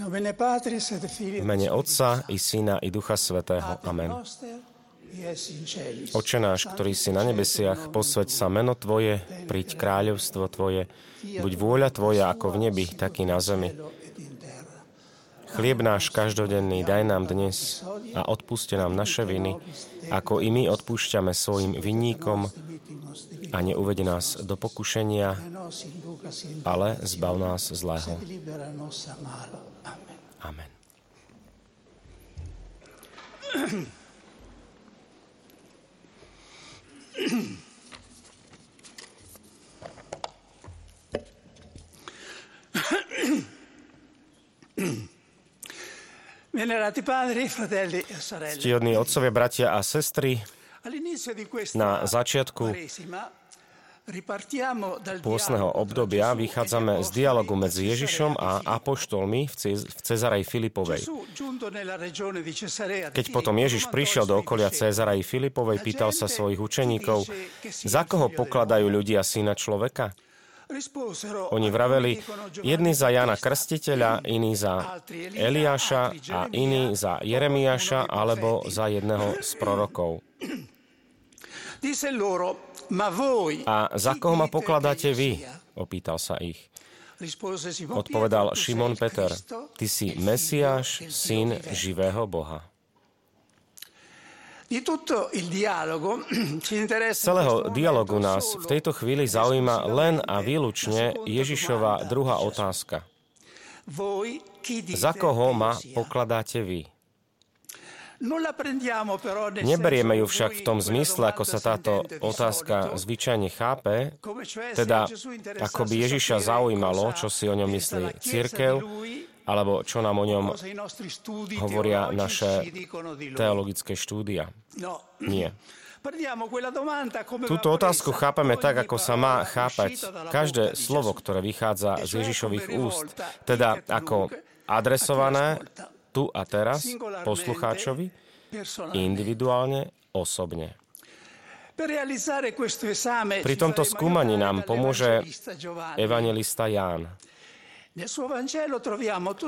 V mene Otca i Syna i Ducha Svetého. Amen. Oče náš, ktorý si na nebesiach, posveď sa meno Tvoje, príď kráľovstvo Tvoje, buď vôľa Tvoja ako v nebi, tak i na zemi. Chlieb náš každodenný daj nám dnes a odpuste nám naše viny, ako i my odpúšťame svojim vinníkom a neuvede nás do pokušenia, ale zbav nás zlého. Amen. Ctihodní otcovia, bratia a sestry, na začiatku pôsneho obdobia vychádzame z dialogu medzi Ježišom a apoštolmi v Cezarej Filipovej. Keď potom Ježiš prišiel do okolia Cezarej Filipovej, pýtal sa svojich učeníkov, za koho pokladajú ľudia syna človeka? Oni vraveli, jedni za Jana Krstiteľa, iní za Eliáša a iní za Jeremiáša alebo za jedného z prorokov. A za koho ma pokladáte vy? Opýtal sa ich. Odpovedal Šimon Peter, ty si Mesiáš, syn živého Boha. Celého dialogu nás v tejto chvíli zaujíma len a výlučne Ježišova druhá otázka. Za koho ma pokladáte vy? Neberieme ju však v tom zmysle, ako sa táto otázka zvyčajne chápe, teda ako by Ježiša zaujímalo, čo si o ňom myslí církev, alebo čo nám o ňom hovoria naše teologické štúdia. Nie. Túto otázku chápame tak, ako sa má chápať každé slovo, ktoré vychádza z Ježišových úst, teda ako adresované tu a teraz poslucháčovi, individuálne, osobne. Pri tomto skúmaní nám pomôže evangelista Ján.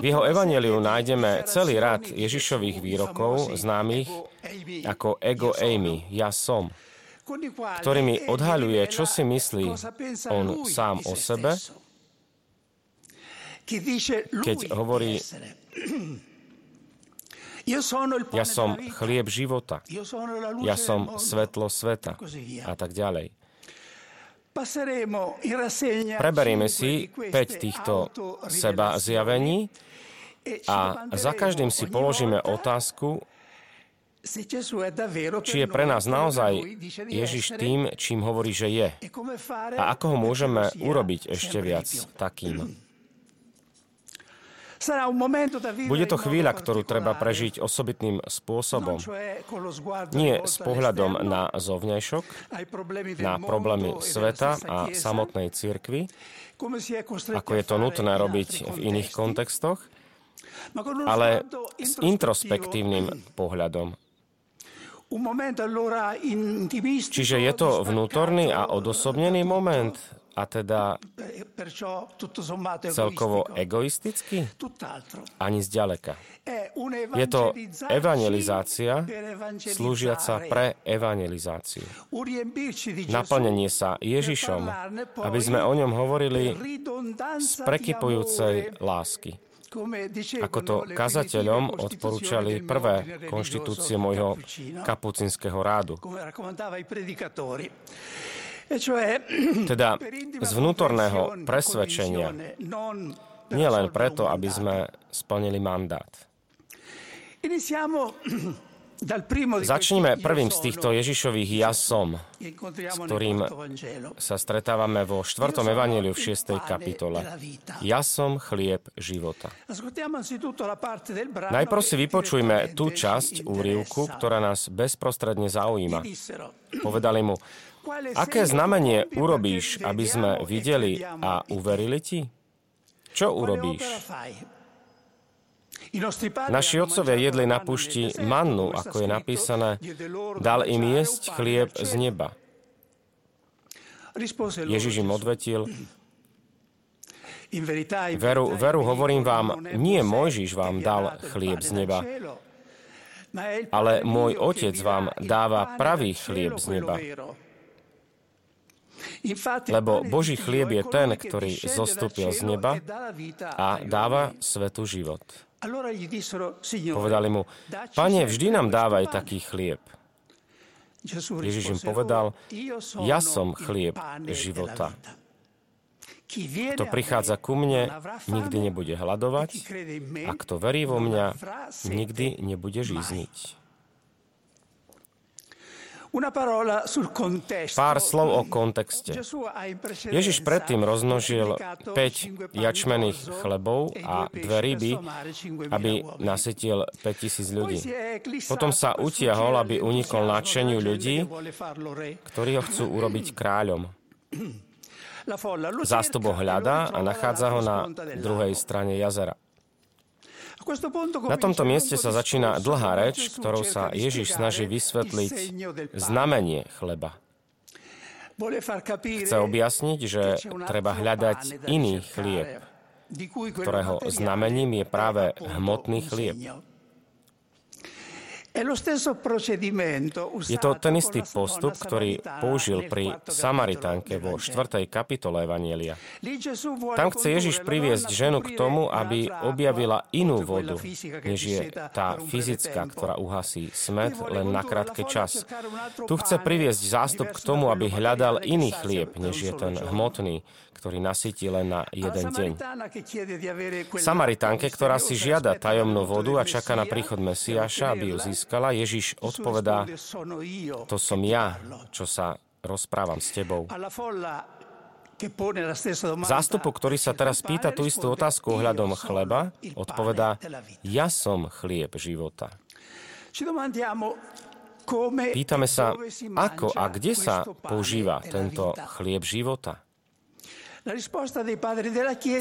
V jeho evaneliu nájdeme celý rad Ježišových výrokov, známych ako ego eimi, ja som, ktorými odhaľuje, čo si myslí on sám o sebe, keď hovorí ja som chlieb života. Ja som svetlo sveta. A tak ďalej. Preberieme si 5 týchto seba zjavení a za každým si položíme otázku, či je pre nás naozaj Ježiš tým, čím hovorí, že je. A ako ho môžeme urobiť ešte viac takým. Bude to chvíľa, ktorú treba prežiť osobitným spôsobom. Nie s pohľadom na zovňajšok, na problémy sveta a samotnej cirkvi, ako je to nutné robiť v iných kontextoch, ale s introspektívnym pohľadom. Čiže je to vnútorný a odosobnený moment, a teda celkovo egoisticky? Ani zďaleka. Je to evangelizácia slúžiaca pre evangelizáciu. Naplnenie sa Ježišom, aby sme o ňom hovorili z prekypujúcej lásky. Ako to kazateľom odporúčali prvé konštitúcie môjho kapucinského rádu. E teda z vnútorného presvedčenia, nie len preto, aby sme splnili mandát. Začnime prvým z týchto Ježišových ja som, s ktorým sa stretávame vo 4. evaníliu v 6. kapitole. Ja som chlieb života. Najprv si vypočujme tú časť úrivku, ktorá nás bezprostredne zaujíma. Povedali mu, Aké znamenie urobíš, aby sme videli a uverili ti? Čo urobíš? Naši otcovia jedli na pušti mannu, ako je napísané, dal im jesť chlieb z neba. Ježiš im odvetil, Veru, veru hovorím vám, nie Mojžiš vám dal chlieb z neba, ale môj Otec vám dáva pravý chlieb z neba. Lebo Boží chlieb je ten, ktorý zostúpil z neba a dáva svetu život. Povedali mu, Pane, vždy nám dávaj taký chlieb. Ježiš im povedal, ja som chlieb života. Kto prichádza ku mne, nikdy nebude hľadovať a kto verí vo mňa, nikdy nebude žízniť. Pár slov o kontexte. Ježiš predtým rozmnožil 5 jačmených chlebov a dve ryby, aby nasytil 5000 ľudí. Potom sa utiahol, aby unikol nadšeniu ľudí, ktorí ho chcú urobiť kráľom. Zástup ho hľadá a nachádza ho na druhej strane jazera. Na tomto mieste sa začína dlhá reč, ktorou sa Ježiš snaží vysvetliť znamenie chleba. Chce objasniť, že treba hľadať iný chlieb, ktorého znamením je práve hmotný chlieb. Je to ten istý postup, ktorý použil pri Samaritánke vo 4. kapitole Evanielia. Tam chce Ježiš priviesť ženu k tomu, aby objavila inú vodu, než je tá fyzická, ktorá uhasí smet len na krátky čas. Tu chce priviesť zástup k tomu, aby hľadal iný chlieb, než je ten hmotný, ktorý nasytí len na jeden deň. Samaritánke, ktorá si žiada tajomnú vodu a čaká na príchod Mesiáša, aby ju získala, Ježiš odpovedá, to som ja, čo sa rozprávam s tebou. Zástupu, ktorý sa teraz pýta tú istú otázku ohľadom chleba, odpovedá, ja som chlieb života. Pýtame sa, ako a kde sa používa tento chlieb života?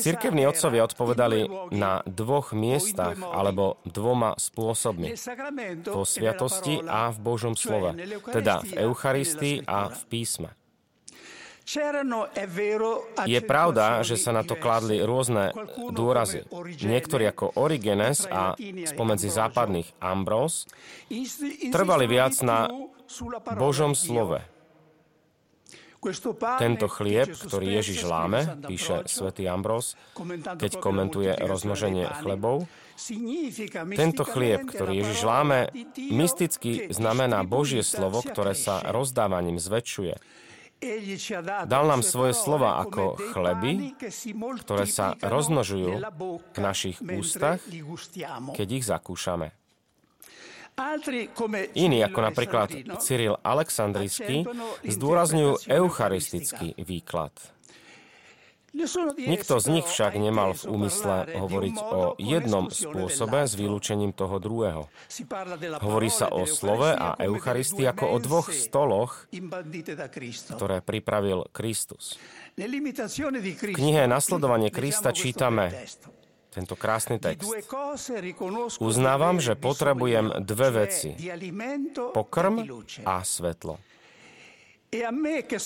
Cirkevní otcovia odpovedali na dvoch miestach alebo dvoma spôsobmi. Vo sviatosti a v Božom slove, teda v Eucharistii a v písme. Je pravda, že sa na to kladli rôzne dôrazy. Niektorí ako Origenes a spomedzi západných Ambrose trvali viac na Božom slove, tento chlieb, ktorý Ježiš láme, píše svätý Ambros, keď komentuje rozmnoženie chlebov, tento chlieb, ktorý Ježiš láme, mysticky znamená Božie slovo, ktoré sa rozdávaním zväčšuje. Dal nám svoje slova ako chleby, ktoré sa rozmnožujú v našich ústach, keď ich zakúšame. Iní, ako napríklad Cyril Aleksandrijský, zdôrazňujú eucharistický výklad. Nikto z nich však nemal v úmysle hovoriť o jednom spôsobe s vylúčením toho druhého. Hovorí sa o slove a Eucharistii ako o dvoch stoloch, ktoré pripravil Kristus. V knihe Nasledovanie Krista čítame tento krásny text. Uznávam, že potrebujem dve veci. Pokrm a svetlo.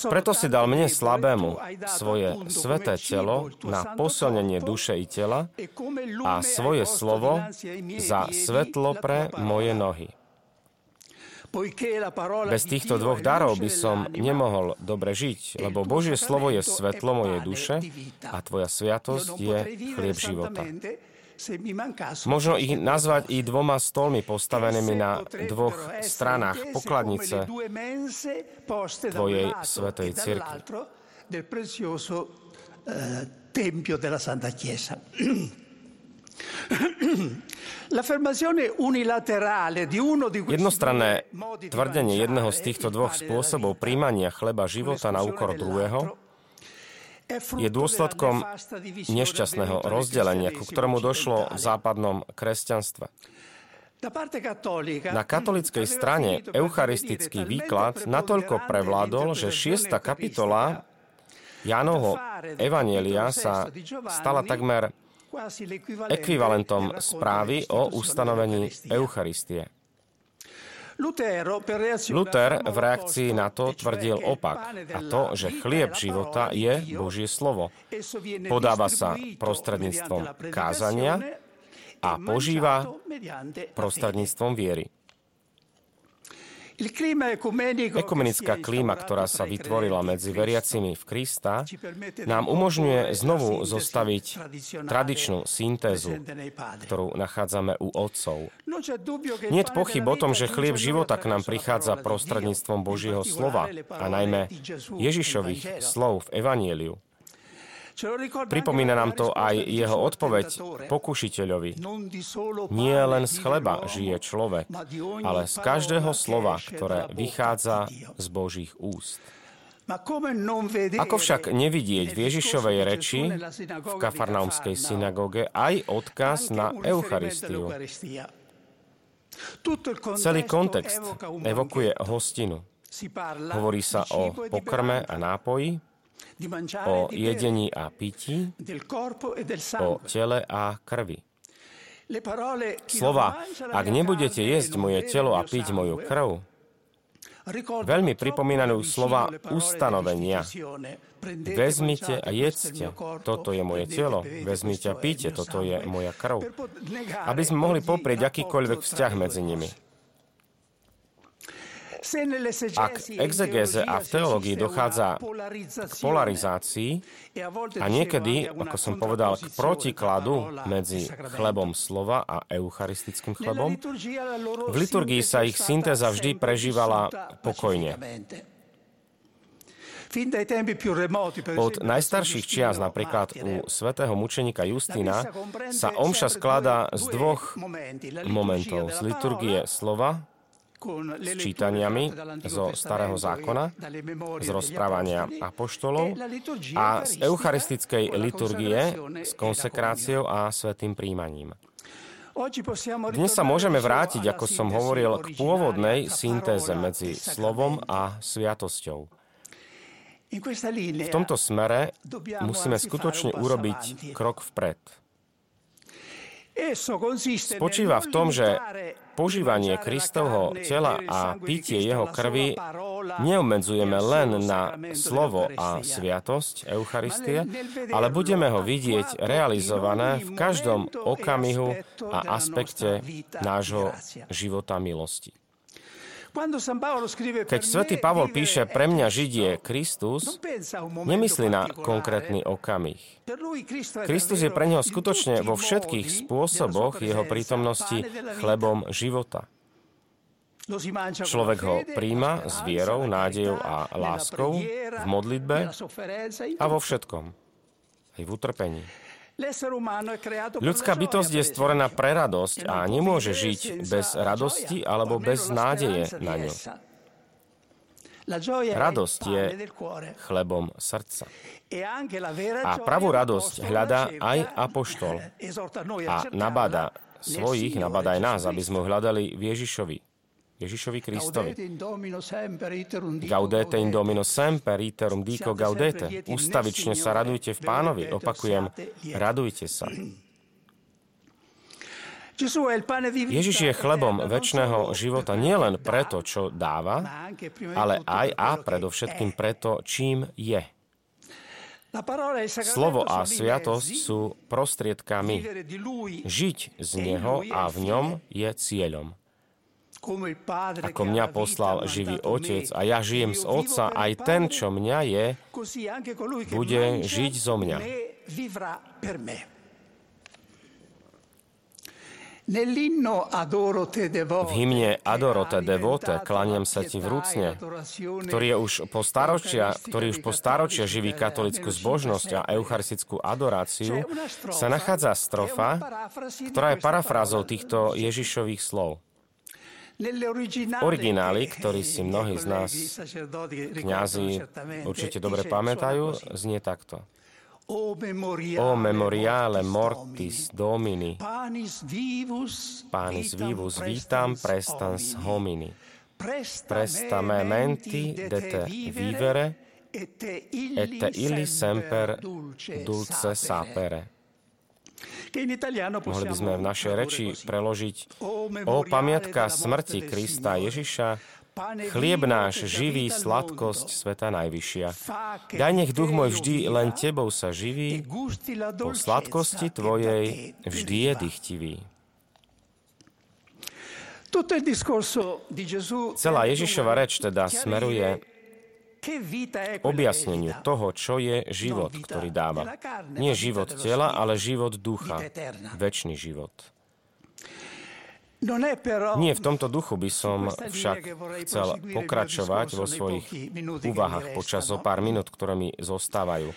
Preto si dal mne slabému svoje sveté telo na posilnenie duše i tela a svoje slovo za svetlo pre moje nohy. Bez týchto dvoch darov by som nemohol dobre žiť, lebo Božie slovo je svetlo mojej duše a tvoja sviatosť je chlieb života. Možno ich nazvať i dvoma stolmi postavenými na dvoch stranách pokladnice tvojej svetej cirkvi. Jednostranné tvrdenie jedného z týchto dvoch spôsobov príjmania chleba života na úkor druhého je dôsledkom nešťastného rozdelenia, ku ktorému došlo v západnom kresťanstve. Na katolickej strane eucharistický výklad natoľko prevládol, že 6. kapitola Jánovho Evanielia sa stala takmer ekvivalentom správy o ustanovení Eucharistie. Luther v reakcii na to tvrdil opak, a to, že chlieb života je Božie slovo. Podáva sa prostredníctvom kázania a požíva prostredníctvom viery. Ekumenická klíma, ktorá sa vytvorila medzi veriacimi v Krista, nám umožňuje znovu zostaviť tradičnú syntézu, ktorú nachádzame u otcov. Nie pochyb o tom, že chlieb života k nám prichádza prostredníctvom Božieho slova a najmä Ježišových slov v Evanieliu. Pripomína nám to aj jeho odpoveď pokušiteľovi. Nie len z chleba žije človek, ale z každého slova, ktoré vychádza z Božích úst. Ako však nevidieť v Ježišovej reči v kafarnaumskej synagóge aj odkaz na Eucharistiu? Celý kontext evokuje hostinu. Hovorí sa o pokrme a nápoji, o jedení a pití, e o tele a krvi. Slova, ak nebudete jesť moje telo a piť moju krv, veľmi pripomínajú slova ustanovenia. Vezmite a jedzte, toto je moje telo. Vezmite a píte, toto je moja krv. Aby sme mohli poprieť akýkoľvek vzťah medzi nimi. Ak v exegéze a v teológii dochádza k polarizácii a niekedy, ako som povedal, k protikladu medzi chlebom slova a eucharistickým chlebom, v liturgii sa ich syntéza vždy prežívala pokojne. Od najstarších čias, napríklad u svätého mučenika Justína, sa omša skladá z dvoch momentov. Z liturgie slova s čítaniami zo Starého zákona, z rozprávania apoštolov a z eucharistickej liturgie s konsekráciou a svetým príjmaním. Dnes sa môžeme vrátiť, ako som hovoril, k pôvodnej syntéze medzi slovom a sviatosťou. V tomto smere musíme skutočne urobiť krok vpred. Spočíva v tom, že požívanie Kristovho tela a pitie jeho krvi neobmedzujeme len na slovo a sviatosť Eucharistie, ale budeme ho vidieť realizované v každom okamihu a aspekte nášho života milosti. Keď svätý Pavol píše pre mňa Židie Kristus, nemyslí na konkrétny okamih. Kristus je pre neho skutočne vo všetkých spôsoboch jeho prítomnosti chlebom života. Človek ho príjma s vierou, nádejou a láskou v modlitbe a vo všetkom. Aj v utrpení. Ľudská bytosť je stvorená pre radosť a nemôže žiť bez radosti alebo bez nádeje na ňu. Radosť je chlebom srdca. E a pravú radosť hľadá aj apoštol a nabada svojich, nabada aj nás, aby sme hľadali v Ježišovi. Ježišovi Kristovi. Gaudete in Domino semper, iterum dico gaudete. Ustavične sa radujte v pánovi. Opakujem, radujte sa. Ježiš je chlebom väčšného života nielen preto, čo dáva, ale aj a predovšetkým preto, čím je. Slovo a sviatosť sú prostriedkami. Žiť z Neho a v ňom je cieľom. Ako mňa poslal živý Otec a ja žijem z Otca, aj ten, čo mňa je, bude žiť zo mňa. V hymne Adoro te devote, klaniam sa ti vrúcne, ktorý je už po staročia, ktorý už po staročia živí katolickú zbožnosť a eucharistickú adoráciu, sa nachádza strofa, ktorá je parafrázou týchto Ježišových slov. Originály, ktorý si mnohí z nás, kňazi, určite dobre pamätajú, znie takto. O memoriale mortis domini, panis vivus vitam prestans homini, presta me menti de te vivere, et te illi semper dulce sapere. Mohli by sme v našej reči preložiť o pamiatka smrti Krista Ježiša, Chlieb náš, živý, sladkosť Sveta Najvyššia. Daj nech duch môj vždy len Tebou sa živí, po sladkosti Tvojej vždy je dychtivý. Celá Ježišova reč teda smeruje objasneniu toho, čo je život, ktorý dáva. Nie život tela, ale život ducha, väčší život. Nie v tomto duchu by som však chcel pokračovať vo svojich úvahách počas zo pár minút, ktoré mi zostávajú.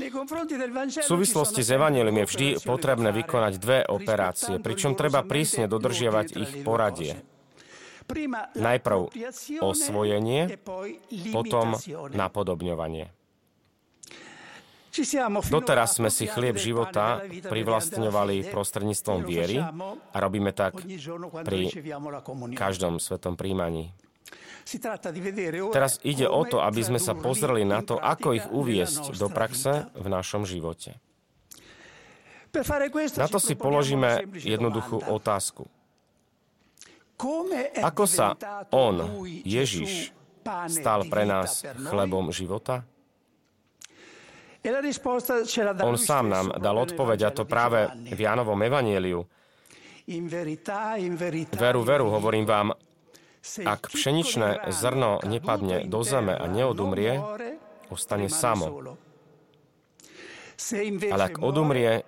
V súvislosti s Evangelium je vždy potrebné vykonať dve operácie, pričom treba prísne dodržiavať ich poradie. Najprv osvojenie, potom napodobňovanie. Doteraz sme si chlieb života privlastňovali prostredníctvom viery a robíme tak pri každom svetom príjmaní. Teraz ide o to, aby sme sa pozreli na to, ako ich uviesť do praxe v našom živote. Na to si položíme jednoduchú otázku. Ako sa On, Ježiš, stal pre nás chlebom života? On sám nám dal odpoveď, a to práve v Jánovom evanieliu. Veru, veru, hovorím vám, ak pšeničné zrno nepadne do zeme a neodumrie, ostane samo. Ale ak odumrie,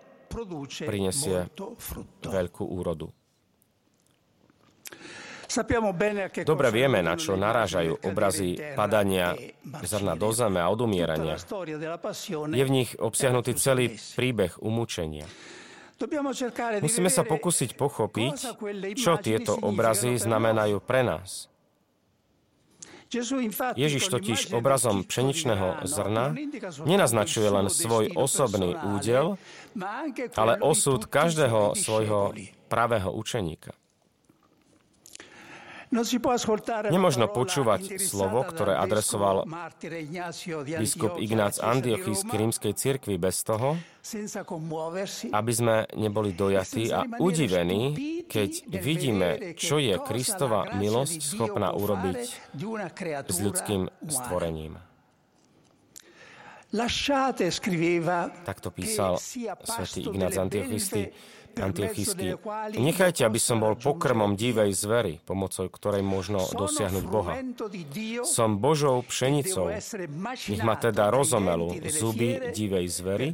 prinesie veľkú úrodu. Dobre vieme, na čo narážajú obrazy padania zrna do zeme a odumierania. Je v nich obsiahnutý celý príbeh umúčenia. Musíme sa pokúsiť pochopiť, čo tieto obrazy znamenajú pre nás. Ježiš totiž obrazom pšeničného zrna nenaznačuje len svoj osobný údel, ale osud každého svojho pravého učeníka. Nemožno počúvať slovo, ktoré adresoval biskup Ignác Antiochísky rímskej cirkvi bez toho, aby sme neboli dojatí a udivení, keď vidíme, čo je Kristova milosť schopná urobiť s ľudským stvorením. Takto písal svätý Ignác Antiochísky Antiochísky. Nechajte, aby som bol pokrmom divej zvery, pomocou ktorej možno dosiahnuť Boha. Som Božou pšenicou. Nech ma teda rozomelú zuby divej zvery,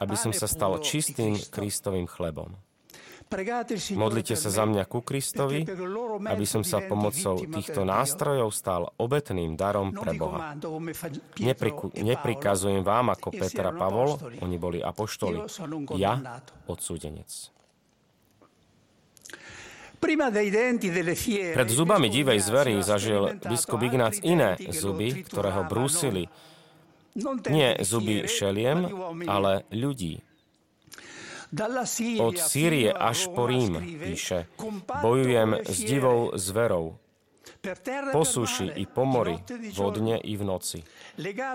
aby som sa stal čistým Kristovým chlebom. Modlite sa za mňa ku Kristovi, aby som sa pomocou týchto nástrojov stal obetným darom pre Boha. Nepriku, neprikazujem vám ako Petra a Pavol, oni boli apoštoli. Ja, odsúdenec. Pred zubami divej zvery zažil biskup Ignác iné zuby, ktoré ho brúsili. Nie zuby šeliem, ale ľudí. Od Sýrie až po Rím, píše, bojujem s divou zverou, po suši i po mori, vodne i v noci.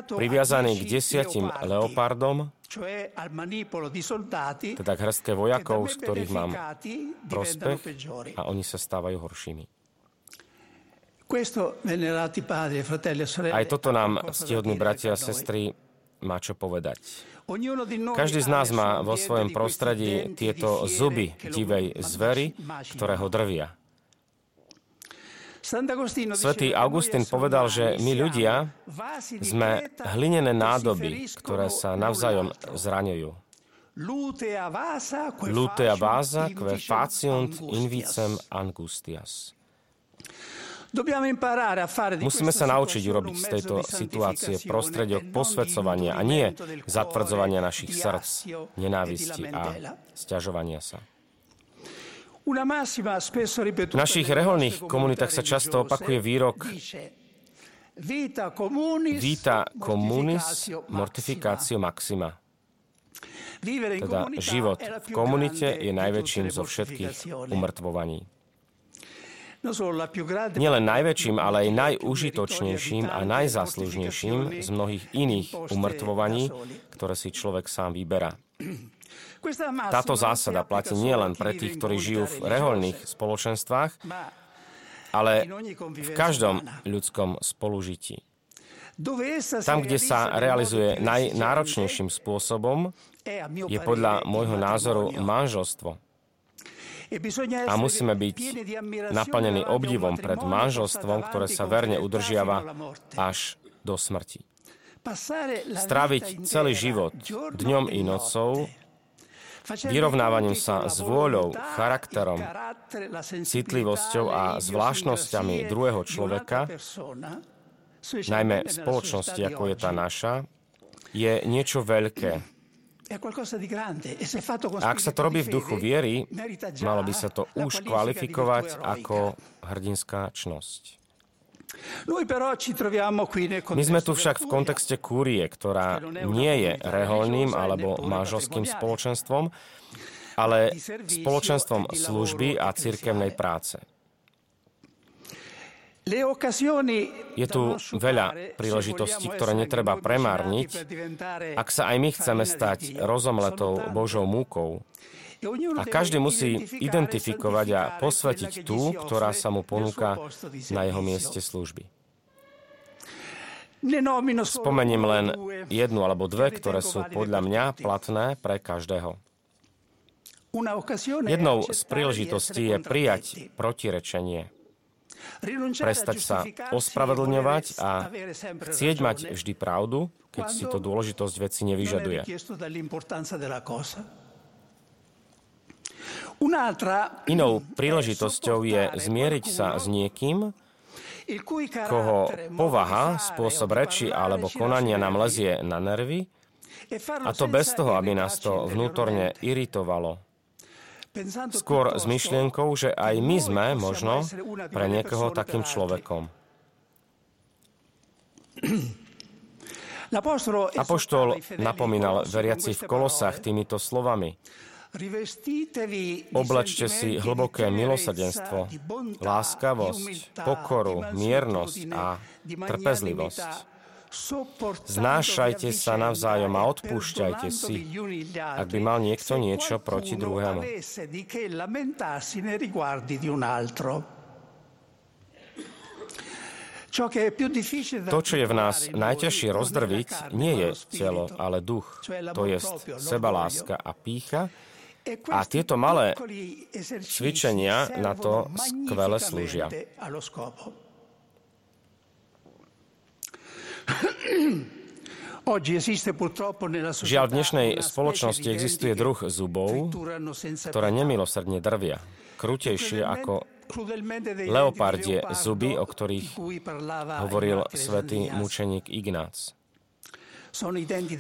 Priviazaný k desiatim leopardom, teda k hrstke vojakov, z ktorých mám prospech a oni sa stávajú horšími. Aj toto nám, ctihodní bratia a sestry, má čo povedať. Každý z nás má vo svojom prostredí tieto zuby divej zvery, ktoré ho drvia. Svetý Augustín povedal, že my ľudia sme hlinené nádoby, ktoré sa navzájom zraňujú. Lutea vasa que faciunt invicem angustias. Musíme sa naučiť urobiť z tejto situácie prostrediok posvedcovania a nie zatvrdzovania našich srdc, nenávisti a stiažovania sa. V našich reholných komunitách sa často opakuje výrok Vita communis mortificatio maxima. Teda život v komunite je najväčším zo všetkých umrtvovaní. Nielen najväčším, ale aj najúžitočnejším a najzaslužnejším z mnohých iných umrtvovaní, ktoré si človek sám vyberá. Táto zásada platí nielen pre tých, ktorí žijú v reholných spoločenstvách, ale v každom ľudskom spolužití. Tam, kde sa realizuje najnáročnejším spôsobom, je podľa môjho názoru manželstvo. A musíme byť naplnení obdivom pred manželstvom, ktoré sa verne udržiava až do smrti. Stráviť celý život dňom i nocou vyrovnávaním sa s vôľou, charakterom, citlivosťou a zvláštnosťami druhého človeka, najmä spoločnosti, ako je tá naša, je niečo veľké. E ak sa to robí v duchu viery, malo by sa to už kvalifikovať ako hrdinská čnosť. My sme tu však v kontexte kúrie, ktorá nie je reholným alebo manželským spoločenstvom, ale spoločenstvom služby a cirkevnej práce. Je tu veľa príležitostí, ktoré netreba premárniť, ak sa aj my chceme stať rozomletou Božou múkou. A každý musí identifikovať a posvetiť tú, ktorá sa mu ponúka na jeho mieste služby. Spomeniem len jednu alebo dve, ktoré sú podľa mňa platné pre každého. Jednou z príležitostí je prijať protirečenie. Prestať sa ospravedlňovať a chcieť mať vždy pravdu, keď si to dôležitosť veci nevyžaduje. Inou príležitosťou je zmieriť sa s niekým, koho povaha, spôsob reči alebo konania nám lezie na nervy, a to bez toho, aby nás to vnútorne iritovalo. Skôr s myšlienkou, že aj my sme možno pre niekoho takým človekom. Apoštol napomínal veriaci v kolosách týmito slovami. Oblečte si hlboké milosadenstvo, láskavosť, pokoru, miernosť a trpezlivosť. Znášajte sa navzájom a odpúšťajte si, ak by mal niekto niečo proti druhému. To, čo je v nás najťažšie rozdrviť, nie je telo, ale duch. To je sebaláska a pícha, a tieto malé cvičenia na to skvele slúžia. Žiaľ, v dnešnej spoločnosti existuje druh zubov, ktoré nemilosrdne drvia, krutejšie ako leopardie zuby, o ktorých hovoril svätý mučeník Ignác.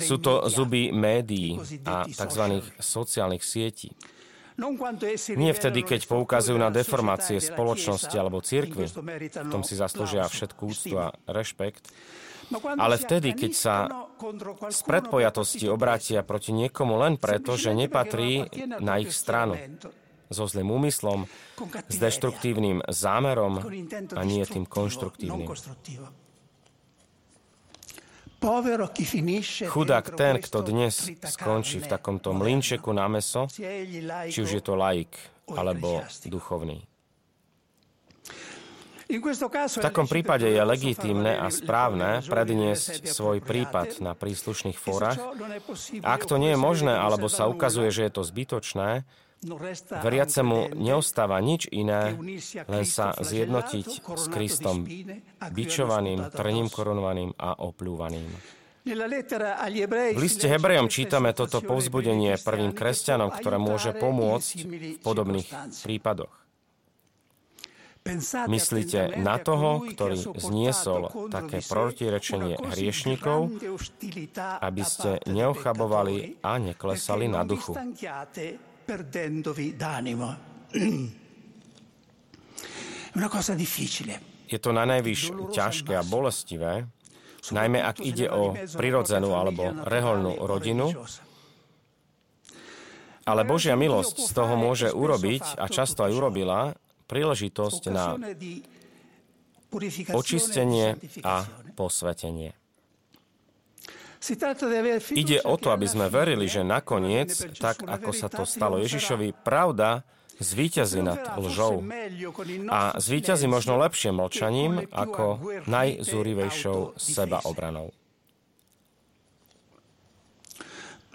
Sú to zuby médií a tzv. sociálnych sietí. Nie vtedy, keď poukazujú na deformácie spoločnosti alebo církvy, v tom si zaslúžia všetkú úctu a rešpekt, ale vtedy, keď sa z predpojatosti obrátia proti niekomu len preto, že nepatrí na ich stranu, so zlým úmyslom, s deštruktívnym zámerom a nie tým konštruktívnym. Chudák ten, kto dnes skončí v takomto mlinčeku na meso, či už je to laik alebo duchovný. V takom prípade je legitímne a správne predniesť svoj prípad na príslušných fórach. Ak to nie je možné, alebo sa ukazuje, že je to zbytočné, Veriacemu neostáva nič iné, len sa zjednotiť s Kristom, bičovaným, trním korunovaným a opľúvaným. V liste Hebrejom čítame toto povzbudenie prvým kresťanom, ktoré môže pomôcť v podobných prípadoch. Myslíte na toho, ktorý zniesol také protirečenie hriešnikov, aby ste neochabovali a neklesali na duchu. Je to na najvyš ťažké a bolestivé, najmä ak ide o prirodzenú alebo reholnú rodinu, ale Božia milosť z toho môže urobiť, a často aj urobila, príležitosť na očistenie a posvetenie. Ide o to, aby sme verili, že nakoniec, tak ako sa to stalo Ježišovi, pravda zvíťazí nad lžou. A zvíťazí možno lepšie mlčaním ako najzúrivejšou sebaobranou.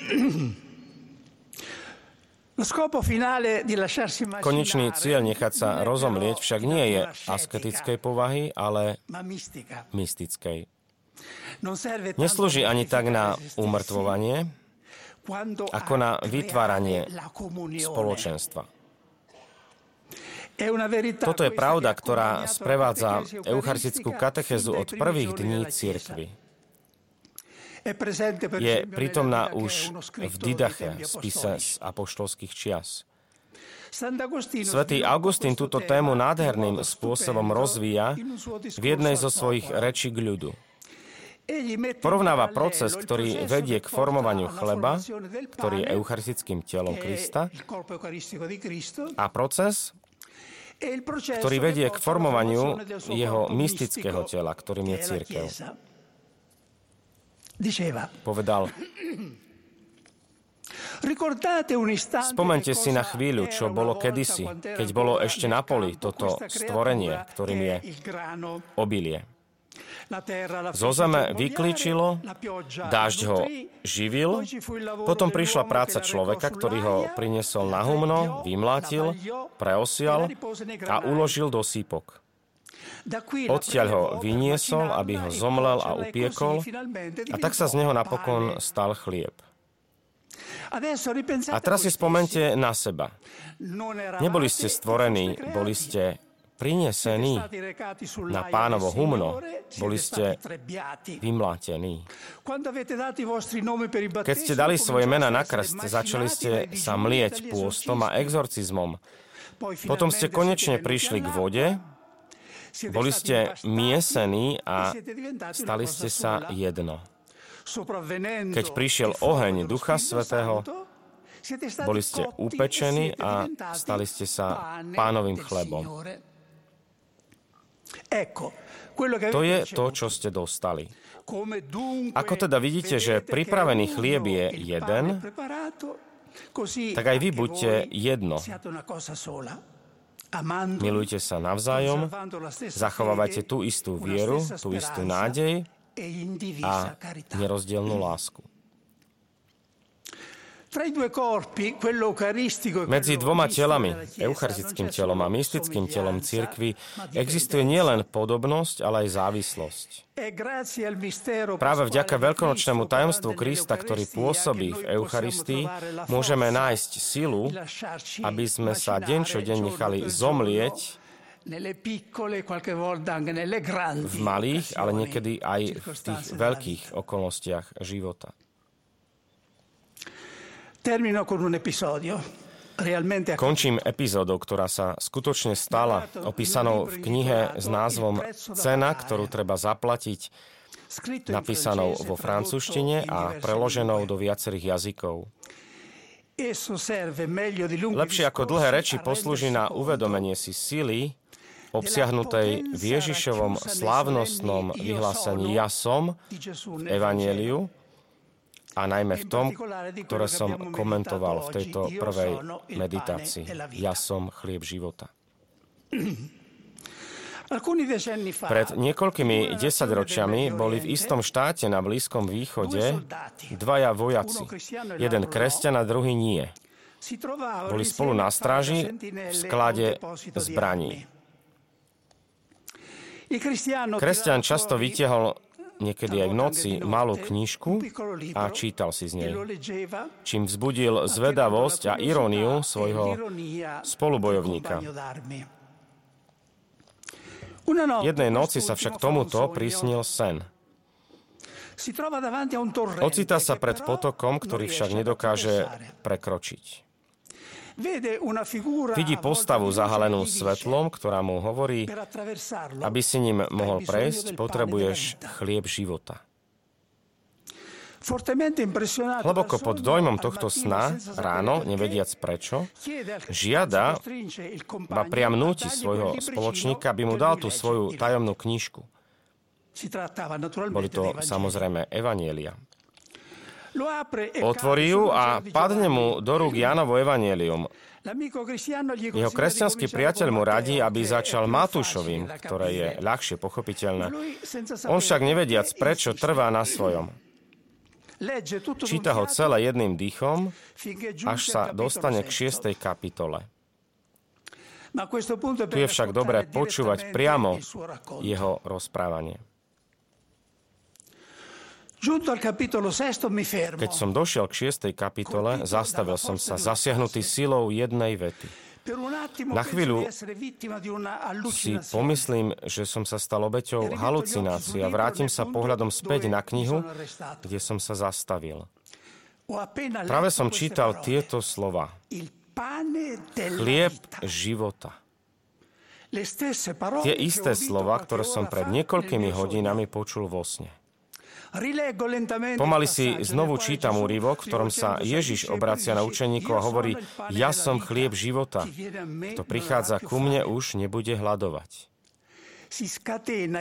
Konečný cieľ nechať sa rozomlieť však nie je asketickej povahy, ale mystickej. Neslúži ani tak na umrtvovanie, ako na vytváranie spoločenstva. Toto je pravda, ktorá sprevádza eucharistickú katechezu od prvých dní církvy. Je prítomná už v Didache, spise z apoštolských čias. Svetý Augustín túto tému nádherným spôsobom rozvíja v jednej zo svojich rečí k ľudu. Porovnáva proces, ktorý vedie k formovaniu chleba, ktorý je eucharistickým telom Krista, a proces, ktorý vedie k formovaniu jeho mystického tela, ktorým je církev. Povedal, Spomente si na chvíľu, čo bolo kedysi, keď bolo ešte na poli toto stvorenie, ktorým je obilie. Zo zeme vyklíčilo, dážď ho živil, potom prišla práca človeka, ktorý ho priniesol na humno, vymlátil, preosial a uložil do sípok. Odtiaľ ho vyniesol, aby ho zomlel a upiekol a tak sa z neho napokon stal chlieb. A teraz si spomente na seba. Neboli ste stvorení, boli ste prinesení na pánovo humno, boli ste vymlátení. Keď ste dali svoje mena na krst, začali ste sa mlieť pôstom a exorcizmom. Potom ste konečne prišli k vode, boli ste miesení a stali ste sa jedno. Keď prišiel oheň Ducha Svetého, boli ste upečení a stali ste sa pánovým chlebom. To je to, čo ste dostali. Ako teda vidíte, že pripravený chlieb je jeden, tak aj vy buďte jedno. Milujte sa navzájom, zachovávajte tú istú vieru, tú istú nádej a nerozdielnú lásku. Medzi dvoma telami, eucharistickým telom a mystickým telom cirkvy, existuje nielen podobnosť, ale aj závislosť. Práve vďaka veľkonočnému tajomstvu Krista, ktorý pôsobí v Eucharistii, môžeme nájsť silu, aby sme sa deň čo deň nechali zomlieť v malých, ale niekedy aj v tých veľkých okolnostiach života. Končím epizódou, ktorá sa skutočne stala, opísanou v knihe s názvom Cena, ktorú treba zaplatiť, napísanou vo francúzštine a preloženou do viacerých jazykov. Lepšie ako dlhé reči poslúži na uvedomenie si sily, obsiahnutej v Ježišovom slávnostnom vyhlásení Ja som v Evangeliu, a najmä v tom, ktoré som komentoval v tejto prvej meditácii. Ja som chlieb života. Pred niekoľkými desaťročiami boli v istom štáte na Blízkom východe dvaja vojaci. Jeden kresťan a druhý nie. Boli spolu na stráži v sklade zbraní. Kresťan často vytiahol niekedy aj v noci, malú knižku a čítal si z nej. Čím vzbudil zvedavosť a iróniu svojho spolubojovníka. Jednej noci sa však tomuto prisnil sen. Ocita sa pred potokom, ktorý však nedokáže prekročiť. Vidí postavu zahalenú svetlom, ktorá mu hovorí, aby si ním mohol prejsť, potrebuješ chlieb života. Hlboko pod dojmom tohto sna, ráno, nevediac prečo, žiada, ba priam núti svojho spoločníka, aby mu dal tú svoju tajomnú knižku. Boli to samozrejme evanielia. Otvorí ju a padne mu do rúk Jánovo evanielium. Jeho kresťanský priateľ mu radí, aby začal Matúšovým, ktoré je ľahšie pochopiteľné. On však nevediac prečo trvá na svojom. Číta ho celé jedným dýchom, až sa dostane k šiestej kapitole. Tu je však dobré počúvať priamo jeho rozprávanie. Keď som došiel k 6. kapitole, zastavil som sa zasiahnutý silou jednej vety. Na chvíľu si pomyslím, že som sa stal obeťou halucinácií a vrátim sa pohľadom späť na knihu, kde som sa zastavil. Práve som čítal tieto slova. Chlieb života. Tie isté slova, ktoré som pred niekoľkými hodinami počul vo sne. Pomaly si znovu čítam úryvok, v ktorom sa Ježiš obracia na učeníkov a hovorí, ja som chlieb života. Kto prichádza ku mne, už nebude hľadovať.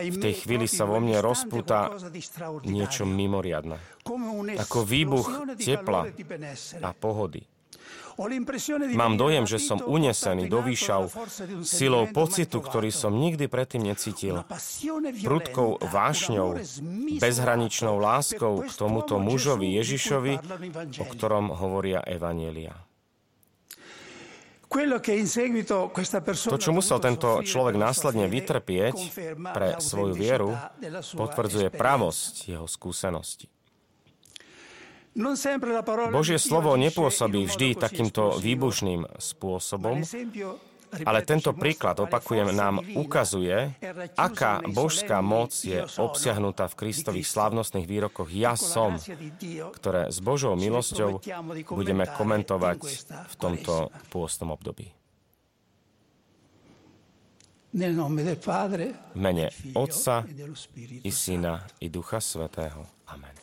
V tej chvíli sa vo mne rozpúta niečo mimoriadne. Ako výbuch tepla a pohody. Mám dojem, že som unesený do výšav silou pocitu, ktorý som nikdy predtým necítil. Prudkou vášňou, bezhraničnou láskou k tomuto mužovi Ježišovi, o ktorom hovoria Evanielia. To, čo musel tento človek následne vytrpieť pre svoju vieru, potvrdzuje pravosť jeho skúsenosti. Božie slovo nepôsobí vždy takýmto výbušným spôsobom, ale tento príklad, opakujem, nám ukazuje, aká božská moc je obsiahnutá v Kristových slávnostných výrokoch. Ja som, ktoré s Božou milosťou budeme komentovať v tomto pôstnom období. V mene Otca i Syna i Ducha Svetého. Amen.